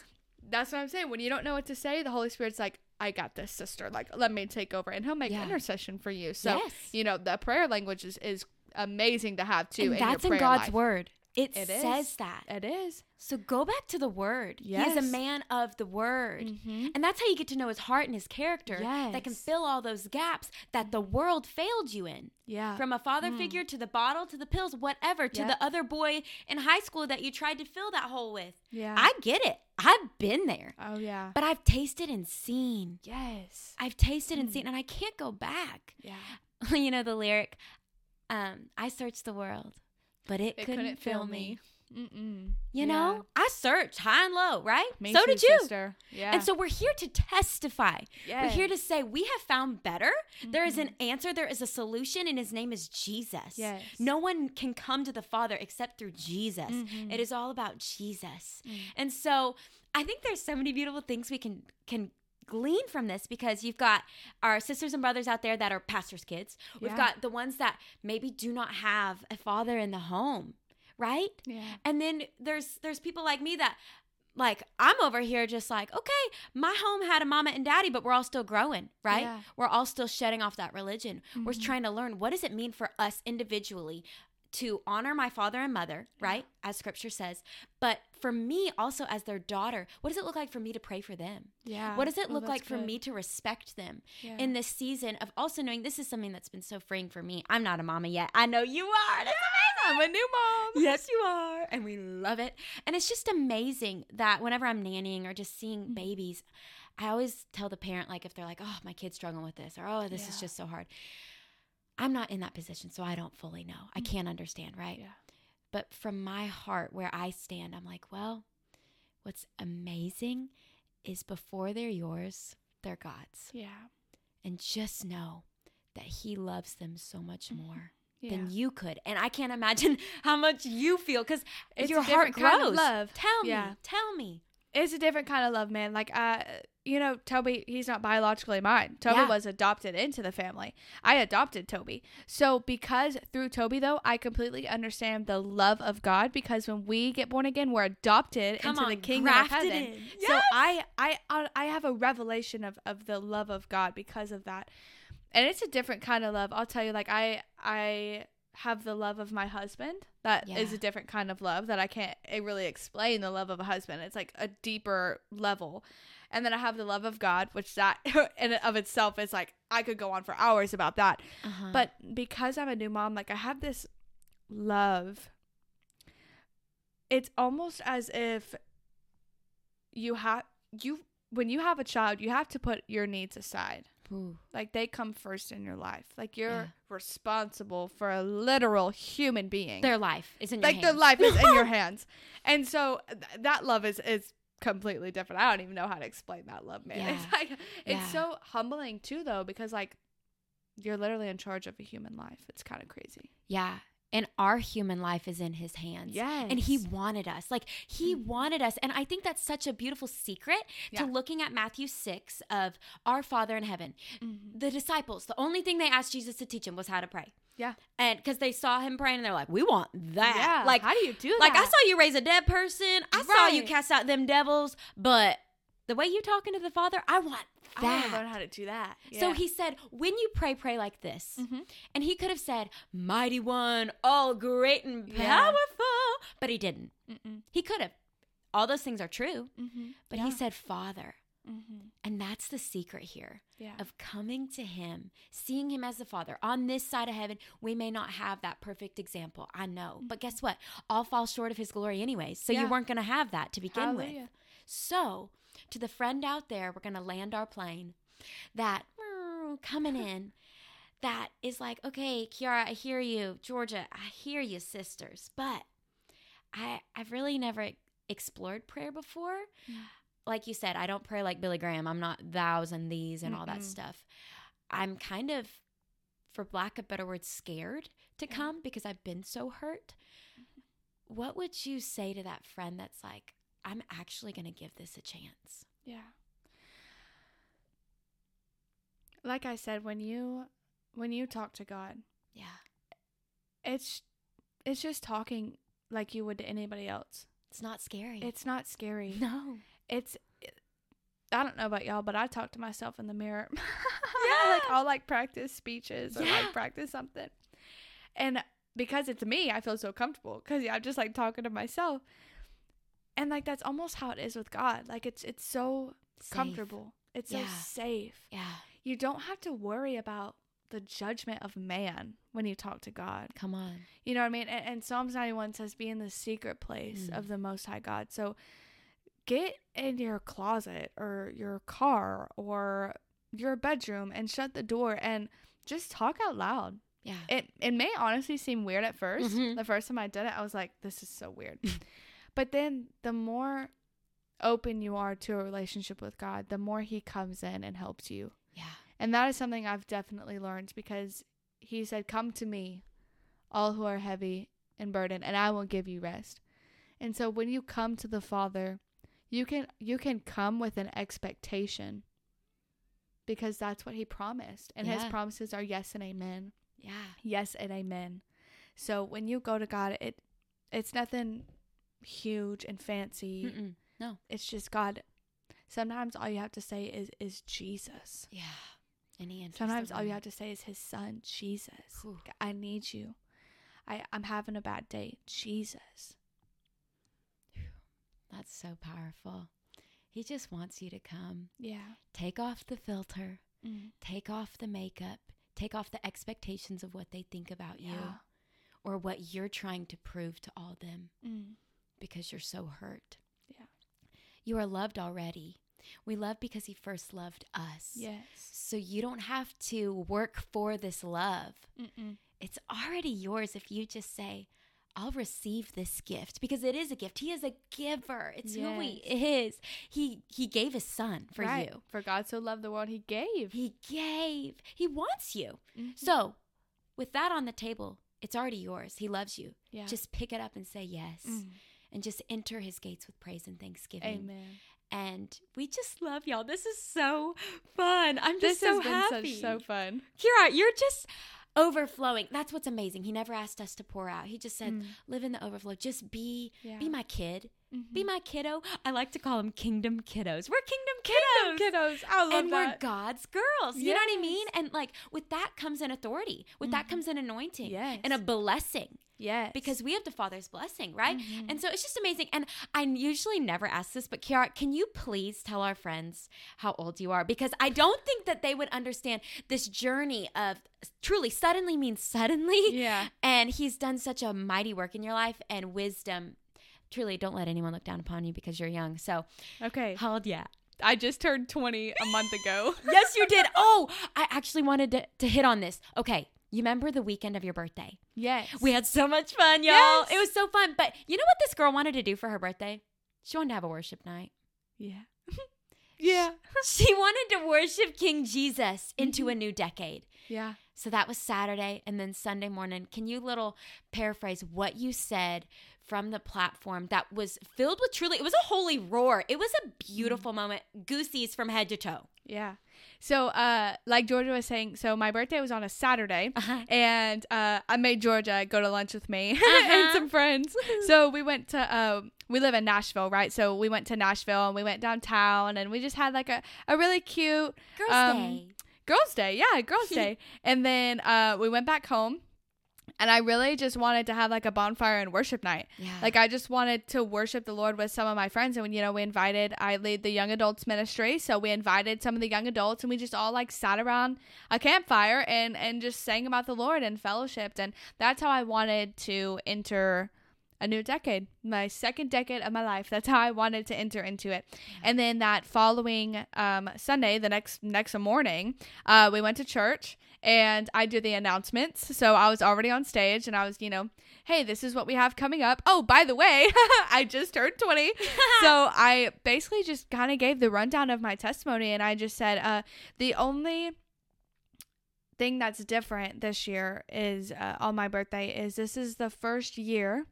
that's what I'm saying. When you don't know what to say, the Holy Spirit's like, I got this, sister. Like, let me take over. And he'll make Yeah. intercession for you. So, Yes. you know, the prayer language is, is amazing to have too. And in that's in God's life. word. It, It says is. that. It is. So go back to the word. He is a man of the word. Mhm. And that's how you get to know his heart and his character that can fill all those gaps that the world failed you in. Yeah. From a father figure to the bottle to the pills, whatever, to Yep. the other boy in high school that you tried to fill that hole with. yeah. I get it. I've been there. oh yeah. But I've tasted and seen. yes. I've tasted and seen, and I can't go back. Yeah. you know the lyric, um, I searched the world, but it, It couldn't, fill me. Mm-mm. You Yeah. know, I searched high and low, right? Me so too, did you. Sister. Yeah. And so we're here to testify. We're here to say we have found better. There is an answer, there is a solution, and his name is Jesus. Yes. No one can come to the Father except through Jesus. Mhm. It is all about Jesus. Mm. And so I think there's so many beautiful things we can can glean from this because you've got our sisters and brothers out there that are pastors' kids. We've Yeah. got the ones that maybe do not have a father in the home, right? Yeah. And then there's there's people like me that like I'm over here just like, okay, my home had a mama and daddy, but we're all still growing, right? Yeah. We're all still shedding off that religion. We're Mhm. trying to learn what does it mean for us individually to honor my father and mother, right? As scripture says. But for me also as their daughter, what does it look like for me to pray for them? Yeah. What does it Oh, look that's like for me to respect them Yeah. in this season of also knowing this is something that's been so freeing for me. I'm not a mama yet. I know you are. That's I'm a new mom. yes, you are. And we love it. And it's just amazing that whenever I'm nannying or just seeing Mm-hmm. babies, I always tell the parent, like, if they're like, oh, my kid's struggling with this, or oh, this is just so hard. I'm not in that position, so I don't fully know. I can't understand, right? Mm-hmm. Yeah. But from my heart, where I stand, I'm like, well, what's amazing is before they're yours, they're God's. Yeah. And just know that He loves them so much Mm-hmm. more. Yeah. than you could. And I can't imagine how much you feel because your a heart different kind grows. of love. Tell me, tell me. It's a different kind of love, man. Like, uh, you know, Toby, he's not biologically mine. Toby Yeah. was adopted into the family. I adopted Toby. So, because through Toby, though, I completely understand the love of God because when we get born again, we're adopted Come into on, the kingdom of heaven. in. So, Yes. I, I, I I have a revelation of, of the love of God because of that. And it's a different kind of love. I'll tell you, like, I, I, have the love of my husband. That is Yeah. a different kind of love that i can't eh, really explain the love of a husband. It's like a deeper level. And then i have the love of god which that in and of itself is like i could go on for hours about that. Uh-huh. but because i'm a new mom like i have this love. It's almost as if you have you when you have a child you have to put your needs aside Ooh. like they come first in your life like you're Yeah. responsible for a literal human being their life is in your like their life is in your hands and so th- that love is is completely different i don't even know how to explain that love man Yeah. it's like it's Yeah. so humbling too though because like you're literally in charge of a human life it's kind of crazy Yeah. And our human life is in his hands. yes And he wanted us. Like he wanted us. And I think that's such a beautiful secret Yeah. to looking at Matthew 6 of our Father in heaven. Mhm. The disciples, the only thing they asked Jesus to teach them was how to pray. Yeah. And because they saw him praying and they're like, we want that. yeah Like, how do you do that? like I saw you raise a dead person. I saw you cast out them devils. But the way you talking to the Father, I want that. i want to learn how to do that So he said, when you pray, pray like this. Mhm. And he could have said, Mighty One, all great and Yeah. powerful. But he didn't. Mm-mm. He could have. All those things are true. Mhm. But Yeah. he said, Father. Mhm. And that's the secret here yeah of coming to him, seeing him as the Father. On this side of heaven, we may not have that perfect example. I know. But guess what? All fall short of his glory, anyways. So Yeah. you weren't going to have that to begin with. So, to the friend out there, we're going to land our plane that coming in that is like, okay, Chiara, I hear you. Georgia, I hear you, sisters. But I I've really never explored prayer before. Mm. Like you said, I don't pray like Billy Graham. I'm not thous and these and all that stuff. I'm kind of for lack of better words scared to Yeah. come because I've been so hurt. What would you say to that friend that's like, I'm actually going to give this a chance? Yeah. Like I said, when you when you talk to God, Yeah. it's it's just talking like you would to anybody else. It's not scary. It's not scary. no. It's I don't know about y'all, but I talk to myself in the mirror. Yeah. like I'll like practice speeches or Yeah. like practice something. And because it's me, I feel so comfortable cuz I'm just like talking to myself. And like that's almost how it is with God. Like it's it's so Safe. comfortable. It's Yeah. so safe. Yeah. You don't have to worry about the judgment of man when you talk to God. Come on. You know what I mean? And, and Psalms 91 says, be in the secret place Mm. of the Most High God. So get in your closet or your car or your bedroom and shut the door and just talk out loud. Yeah. It, it may honestly seem weird at 1st Mhm. The first time I did it, I was like, this is so weird. but then the more open you are to a relationship with God, the more He comes in and helps you. Yeah. And that is something I've definitely learned because he said, Come to me, all who are heavy and burdened, and I will give you rest. And so when you come to the Father, you can you can come with an expectation because that's what he promised. And his promises are yes and amen. Yeah. Yes and amen. So when you go to God, it it's nothing huge and fancy. Mm-mm. No. It's just God. Sometimes all you have to say is is Jesus. Yeah. And he Sometimes all you have to say is his son, Jesus. Whew. I need you. I, I'm having a bad day. Jesus. That's so powerful. He just wants you to come. Yeah. Take off the filter. Mm. Take off the makeup. Take off the expectations of what they think about you or what you're trying to prove to all them Mm. Because you're so hurt. Yeah. You are loved already. We love because he first loved us. Yes. So you don't have to work for this love. Mm-mm. It's already yours if you just say, I'll receive this gift because it is a gift. He is a giver. It's who he is. He he gave his son for Right. you. For God so loved the world, he gave. He gave. He wants you. Mhm. So, with that on the table, it's already yours. He loves you. Yeah. Just pick it up and say yes. Mm. And just enter his gates with praise and thanksgiving. Amen. And we just love y'all. This is so fun. I'm This just so has been happy. so fun. Kira, you're just overflowing. That's what's amazing. He never asked us to pour out. He just said, Mm. live in the overflow. Just be Yeah. be my kid. Mhm. Be my kiddo. I like to call them kingdom kiddos. We're kingdom kiddos. kiddos. I love and we're. God's girls. You know what I mean? And like with that comes an authority. With that Mhm. comes an anointing. Yes. And a blessing. Yes. Because we have the Father's blessing, right? Mhm. And so it's just amazing. And I usually never ask this, but Chiara, can you please tell our friends how old you are? Because I don't think that they would understand this journey of truly suddenly means suddenly. Yeah. And he's done such a mighty work in your life and wisdom. Truly, don't let anyone look down upon you because you're young. So, Okay. how old yeah? I just turned 20 a month ago. yes, you did. Oh, I actually wanted to, to hit on this. Okay. You remember the weekend of your birthday? yes. We had so much fun, y'all. Yes. It was so fun. But you know what this girl wanted to do for her birthday? She wanted to have a worship night. Yeah. yeah. She wanted to worship King Jesus into Mm-hmm. a new decade. Yeah. So that was Saturday and then Sunday morning. Can you little paraphrase what you said from the platform that was filled with truly it was a holy roar. It was a beautiful moment. Goosies from head to toe. Yeah. So, uh, like Georgia was saying, so my birthday was on a Saturday, Uh-huh. and uh, I made Georgia go to lunch with me Uh-huh. and some friends. So we went to, uh, we live in Nashville, right? So we went to Nashville and we went downtown, and we just had like a, a really cute Girls Um, Day. girls' day. Yeah, girls' day. And then uh, we went back home, and I really just wanted to have like a bonfire and worship night. Yeah. Like I just wanted to worship the Lord with some of my friends, and when you know we invited, I lead the young adults ministry, so we invited some of the young adults, and we just all like sat around a campfire and and just sang about the Lord and fellowshipped, and that's how I wanted to enter a new decade, my second decade of my life. That's how I wanted to enter into it. And then that following um, Sunday, the next next morning, uh, we went to church and I did the announcements. So I was already on stage and I was, you know, hey, this is what we have coming up. Oh, by the way, I just turned 20. so I basically just kind of gave the rundown of my testimony and I just said, uh, the only thing that's different this year is uh, on my birthday is this is the first year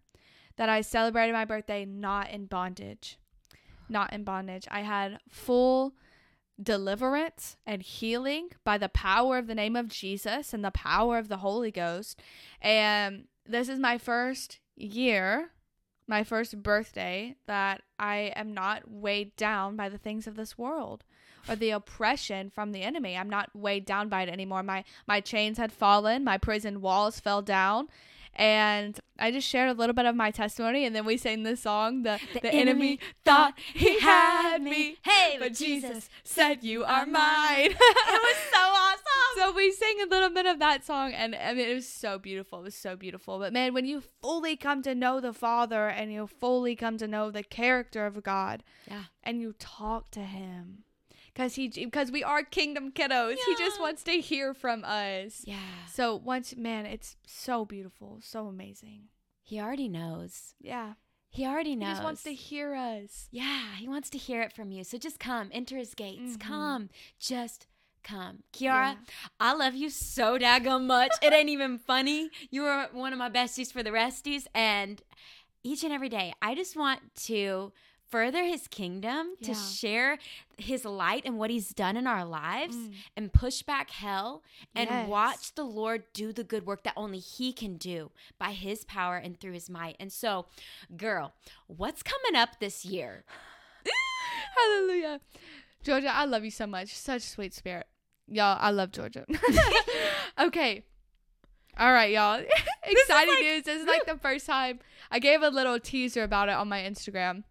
that I celebrated my birthday not in bondage. Not in bondage. I had full deliverance and healing by the power of the name of Jesus and the power of the Holy Ghost. And this is my first year, my first birthday that I am not weighed down by the things of this world or the oppression from the enemy. I'm not weighed down by it anymore. My my chains had fallen, my prison walls fell down. And I just shared a little bit of my testimony, and then we sang this song. The, the, enemy, thought he had me, Hey, but but Jesus said, "You are mine." it was so awesome. so we sang a little bit of that song, and I mean, it was so beautiful. It was so beautiful. But man, when you fully come to know the Father, and you fully come to know the character of God, Yeah. and you talk to Him, because he because we are kingdom kiddos. He just wants to hear from us. Yeah. So once, man, it's so beautiful, so amazing. He already knows. Yeah, He already knows. he just wants to hear us. Yeah, he wants to hear it from you. So just come, enter his gates. Mhm. Come, just come. Chiara, Yeah. I love you so daggone much. it ain't even funny. You are one of my besties for the resties. And each and every day, I just want to further his kingdom, to share his light and what he's done in our lives, Mm. and push back hell and Yes. watch the Lord do the good work that only he can do by his power and through his might. And so, girl, what's coming up this year? Hallelujah. Georgia, I love you so much. Such a sweet spirit. Y'all, I love Georgia. okay. All right, y'all. Exciting like- news. This is like the first time I gave a little teaser about it on my Instagram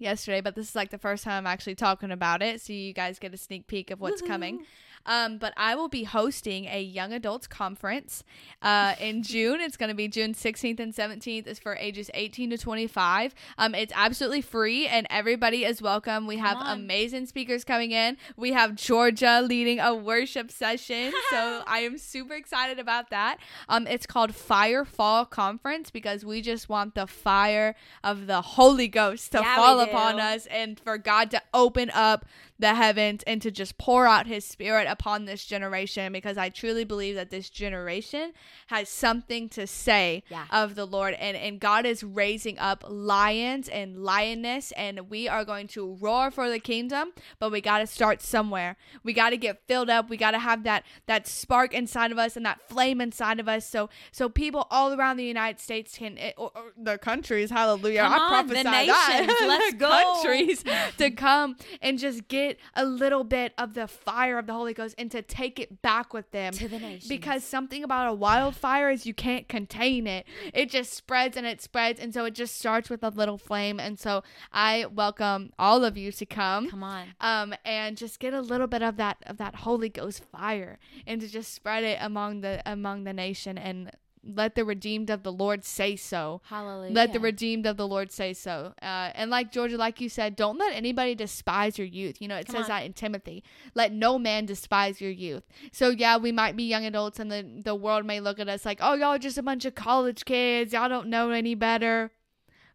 yesterday, but this is like the first time I'm actually talking about it. So you guys get a sneak peek of what's coming. Um, but I will be hosting a young adults conference uh, in June. It's going to be June 16th and 17th. It's for ages 18 to 25. Um, it's absolutely free and everybody is welcome. We have amazing speakers coming in. We have Georgia leading a worship session. so I am super excited about that. Um, it's called Fire Fall Conference because we just want the fire of the Holy Ghost to Yeah, fall upon us and for God to open up the heavens and to just pour out his spirit upon this generation because I truly believe that this generation has something to say Yeah. of the Lord. And and God is raising up lions and lioness and we are going to roar for the kingdom but we got to start somewhere. We got to get filled up. We got to have that that spark inside of us and that flame inside of us. So so people all around the United States can eh, or, or the countries hallelujah I prophesy that. let's the go. countries to come and just get a little bit of the fire of the Holy Ghost and to take it back with them To the nations. because something about a wildfire is you can't contain it. It just spreads and it spreads. And so it just starts with a little flame. And so I welcome all of you to come. Come on. Um, and just get a little bit of that of that Holy Ghost fire and to just spread it among the among the nation and let the redeemed of the Lord say so. Hallelujah. Let the redeemed of the Lord say so. Uh, and like Georgia, like you said, don't let anybody despise your youth. You know, it Come says on. that in Timothy. Let no man despise your youth. So yeah, we might be young adults, and the the world may look at us like, oh, y'all are just a bunch of college kids. Y'all don't know any better.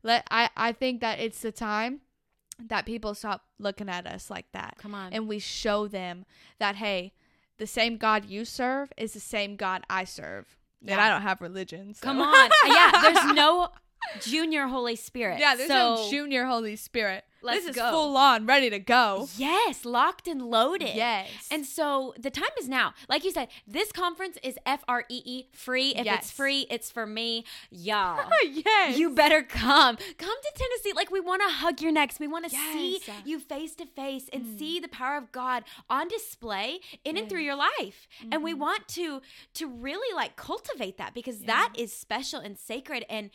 Let I I think that it's the time that people stop looking at us like that, Come on. and we show them that hey, the same God you serve is the same God I serve. And I don't have religion. so- Come on. yeah, there's no junior Holy Spirit. Yeah, there's so, no junior Holy Spirit. This is go. full on, ready to go. Yes, locked and loaded. Yes. And so the time is now. Like you said, this conference is F R E E free. If Yes. it's free, it's for me. Y'all. yes. You better come. Come to Tennessee. Like we want to hug your necks. We want to see Yes. Mm. you face to face and see the power of God on display in and through your life. And we Mhm. want to to really like cultivate that because Yeah. that is special and sacred and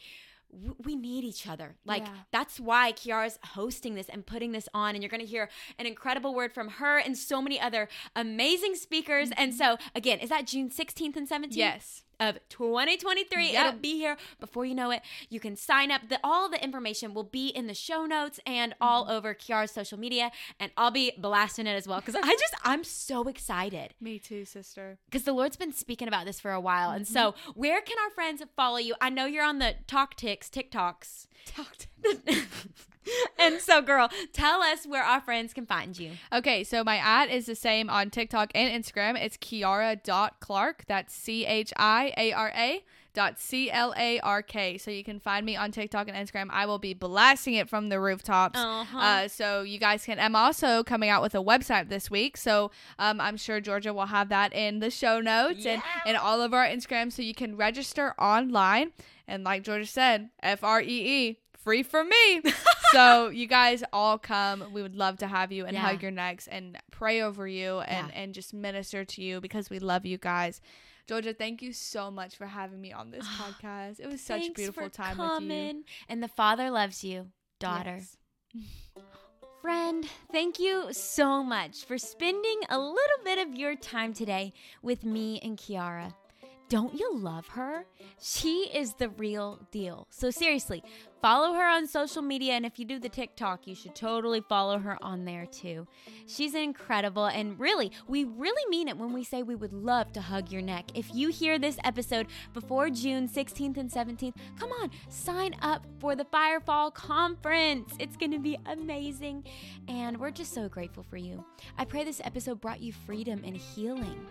we need each other. Like Yeah. that's why Chiara's hosting this and putting this on and you're going to hear an incredible word from her and so many other amazing speakers. Mm-hmm. And so again, is that June 16th and 17th? Yes. Of 2023. Yep. It'll be here before you know it. You can sign up. The, all the information will be in the show notes and all Mm-hmm. over Chiara's social media. And I'll be blasting it as well because I just, I'm so excited Me too, sister. because the Lord's been speaking about this for a while. And so, Mm-hmm. where can our friends follow you? I know you're on the Talk Ticks, TikToks. Talk to and so, girl, tell us where our friends can find you. Okay, so my ad is the same on TikTok and Instagram. It's Chiara.Clark. That's C H I A R A dot C L A R K. So you can find me on TikTok and Instagram. I will be blasting it from the rooftops. Uh-huh. Uh, so you guys can. I'm also coming out with a website this week. So um, I'm sure Georgia will have that in the show notes and, and all of our Instagrams. So you can register online. And like Georgia said, F R E E, free for me. so you guys all come. We would love to have you and Yeah. hug your necks and pray over you and, Yeah. and just minister to you because we love you guys. Georgia, thank you so much for having me on this ah, podcast. It was such a beautiful time with you. And the Father loves you, daughter. Yes. Friend, thank you so much for spending a little bit of your time today with me and Chiara. Don't you love her? She is the real deal. So, seriously, follow her on social media. And if you do the TikTok, you should totally follow her on there too. She's incredible. And really, we really mean it when we say we would love to hug your neck. If you hear this episode before June 16th and 17th, come on, sign up for the Firefall Conference. It's going to be amazing. And we're just so grateful for you. I pray this episode brought you freedom and healing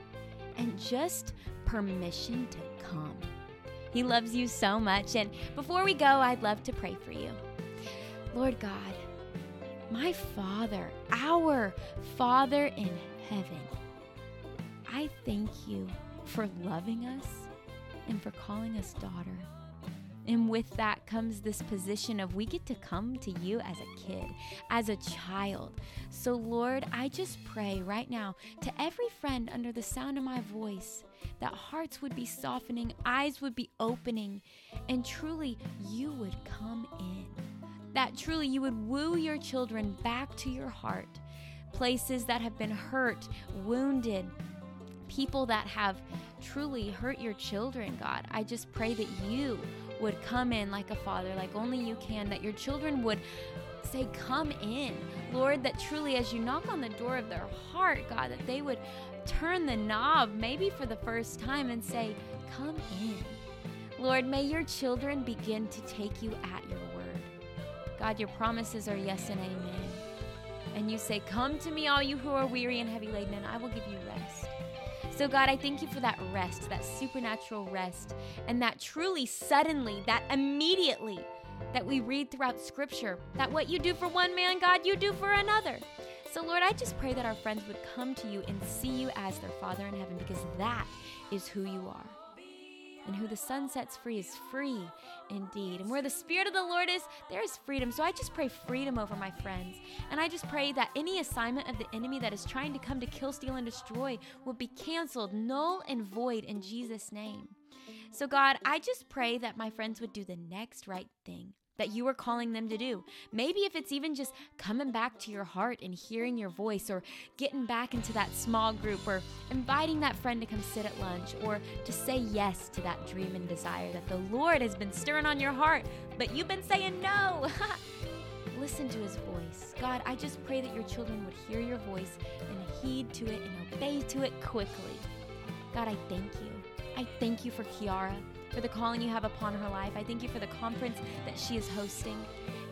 and just permission to come. He loves you so much. And before we go, I'd love to pray for you. Lord God, my Father, our Father in heaven, I thank you for loving us and for calling us daughter. And with that comes this position of we get to come to you as a kid, as a child. So, Lord, I just pray right now to every friend under the sound of my voice that hearts would be softening, eyes would be opening, and truly you would come in. That truly you would woo your children back to your heart. Places that have been hurt, wounded, people that have truly hurt your children, God. I just pray that you would come in like a father, like only you can, that your children would say, Come in. Lord, that truly as you knock on the door of their heart, God, that they would turn the knob, maybe for the first time, and say, Come in. Lord, may your children begin to take you at your word. God, your promises are yes and amen. And you say, Come to me, all you who are weary and heavy laden, and I will give you rest. So, God, I thank you for that rest, that supernatural rest, and that truly suddenly, that immediately that we read throughout Scripture, that what you do for one man, God, you do for another. So, Lord, I just pray that our friends would come to you and see you as their Father in heaven because that is who you are. And who the sun sets free is free indeed. And where the Spirit of the Lord is, there is freedom. So I just pray freedom over my friends. And I just pray that any assignment of the enemy that is trying to come to kill, steal, and destroy will be canceled, null and void in Jesus' name. So, God, I just pray that my friends would do the next right thing that you are calling them to do. Maybe if it's even just coming back to your heart and hearing your voice, or getting back into that small group, or inviting that friend to come sit at lunch, or to say yes to that dream and desire that the Lord has been stirring on your heart, but you've been saying no. Listen to his voice. God, I just pray that your children would hear your voice and heed to it and obey to it quickly. God, I thank you. I thank you for Chiara for the calling you have upon her life. I thank you for the conference that she is hosting.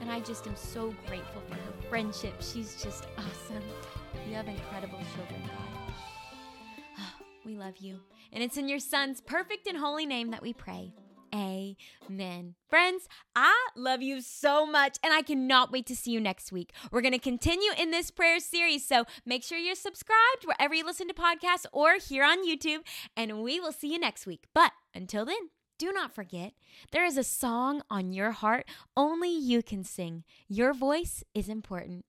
And I just am so grateful for her friendship. She's just awesome. You have incredible children, God. Oh, we love you. And it's in your son's perfect and holy name that we pray. Amen. Friends, I love you so much, and I cannot wait to see you next week. We're going to continue in this prayer series, so make sure you're subscribed wherever you listen to podcasts or here on YouTube, and we will see you next week. But until then, do not forget, there is a song on your heart only you can sing. Your voice is important.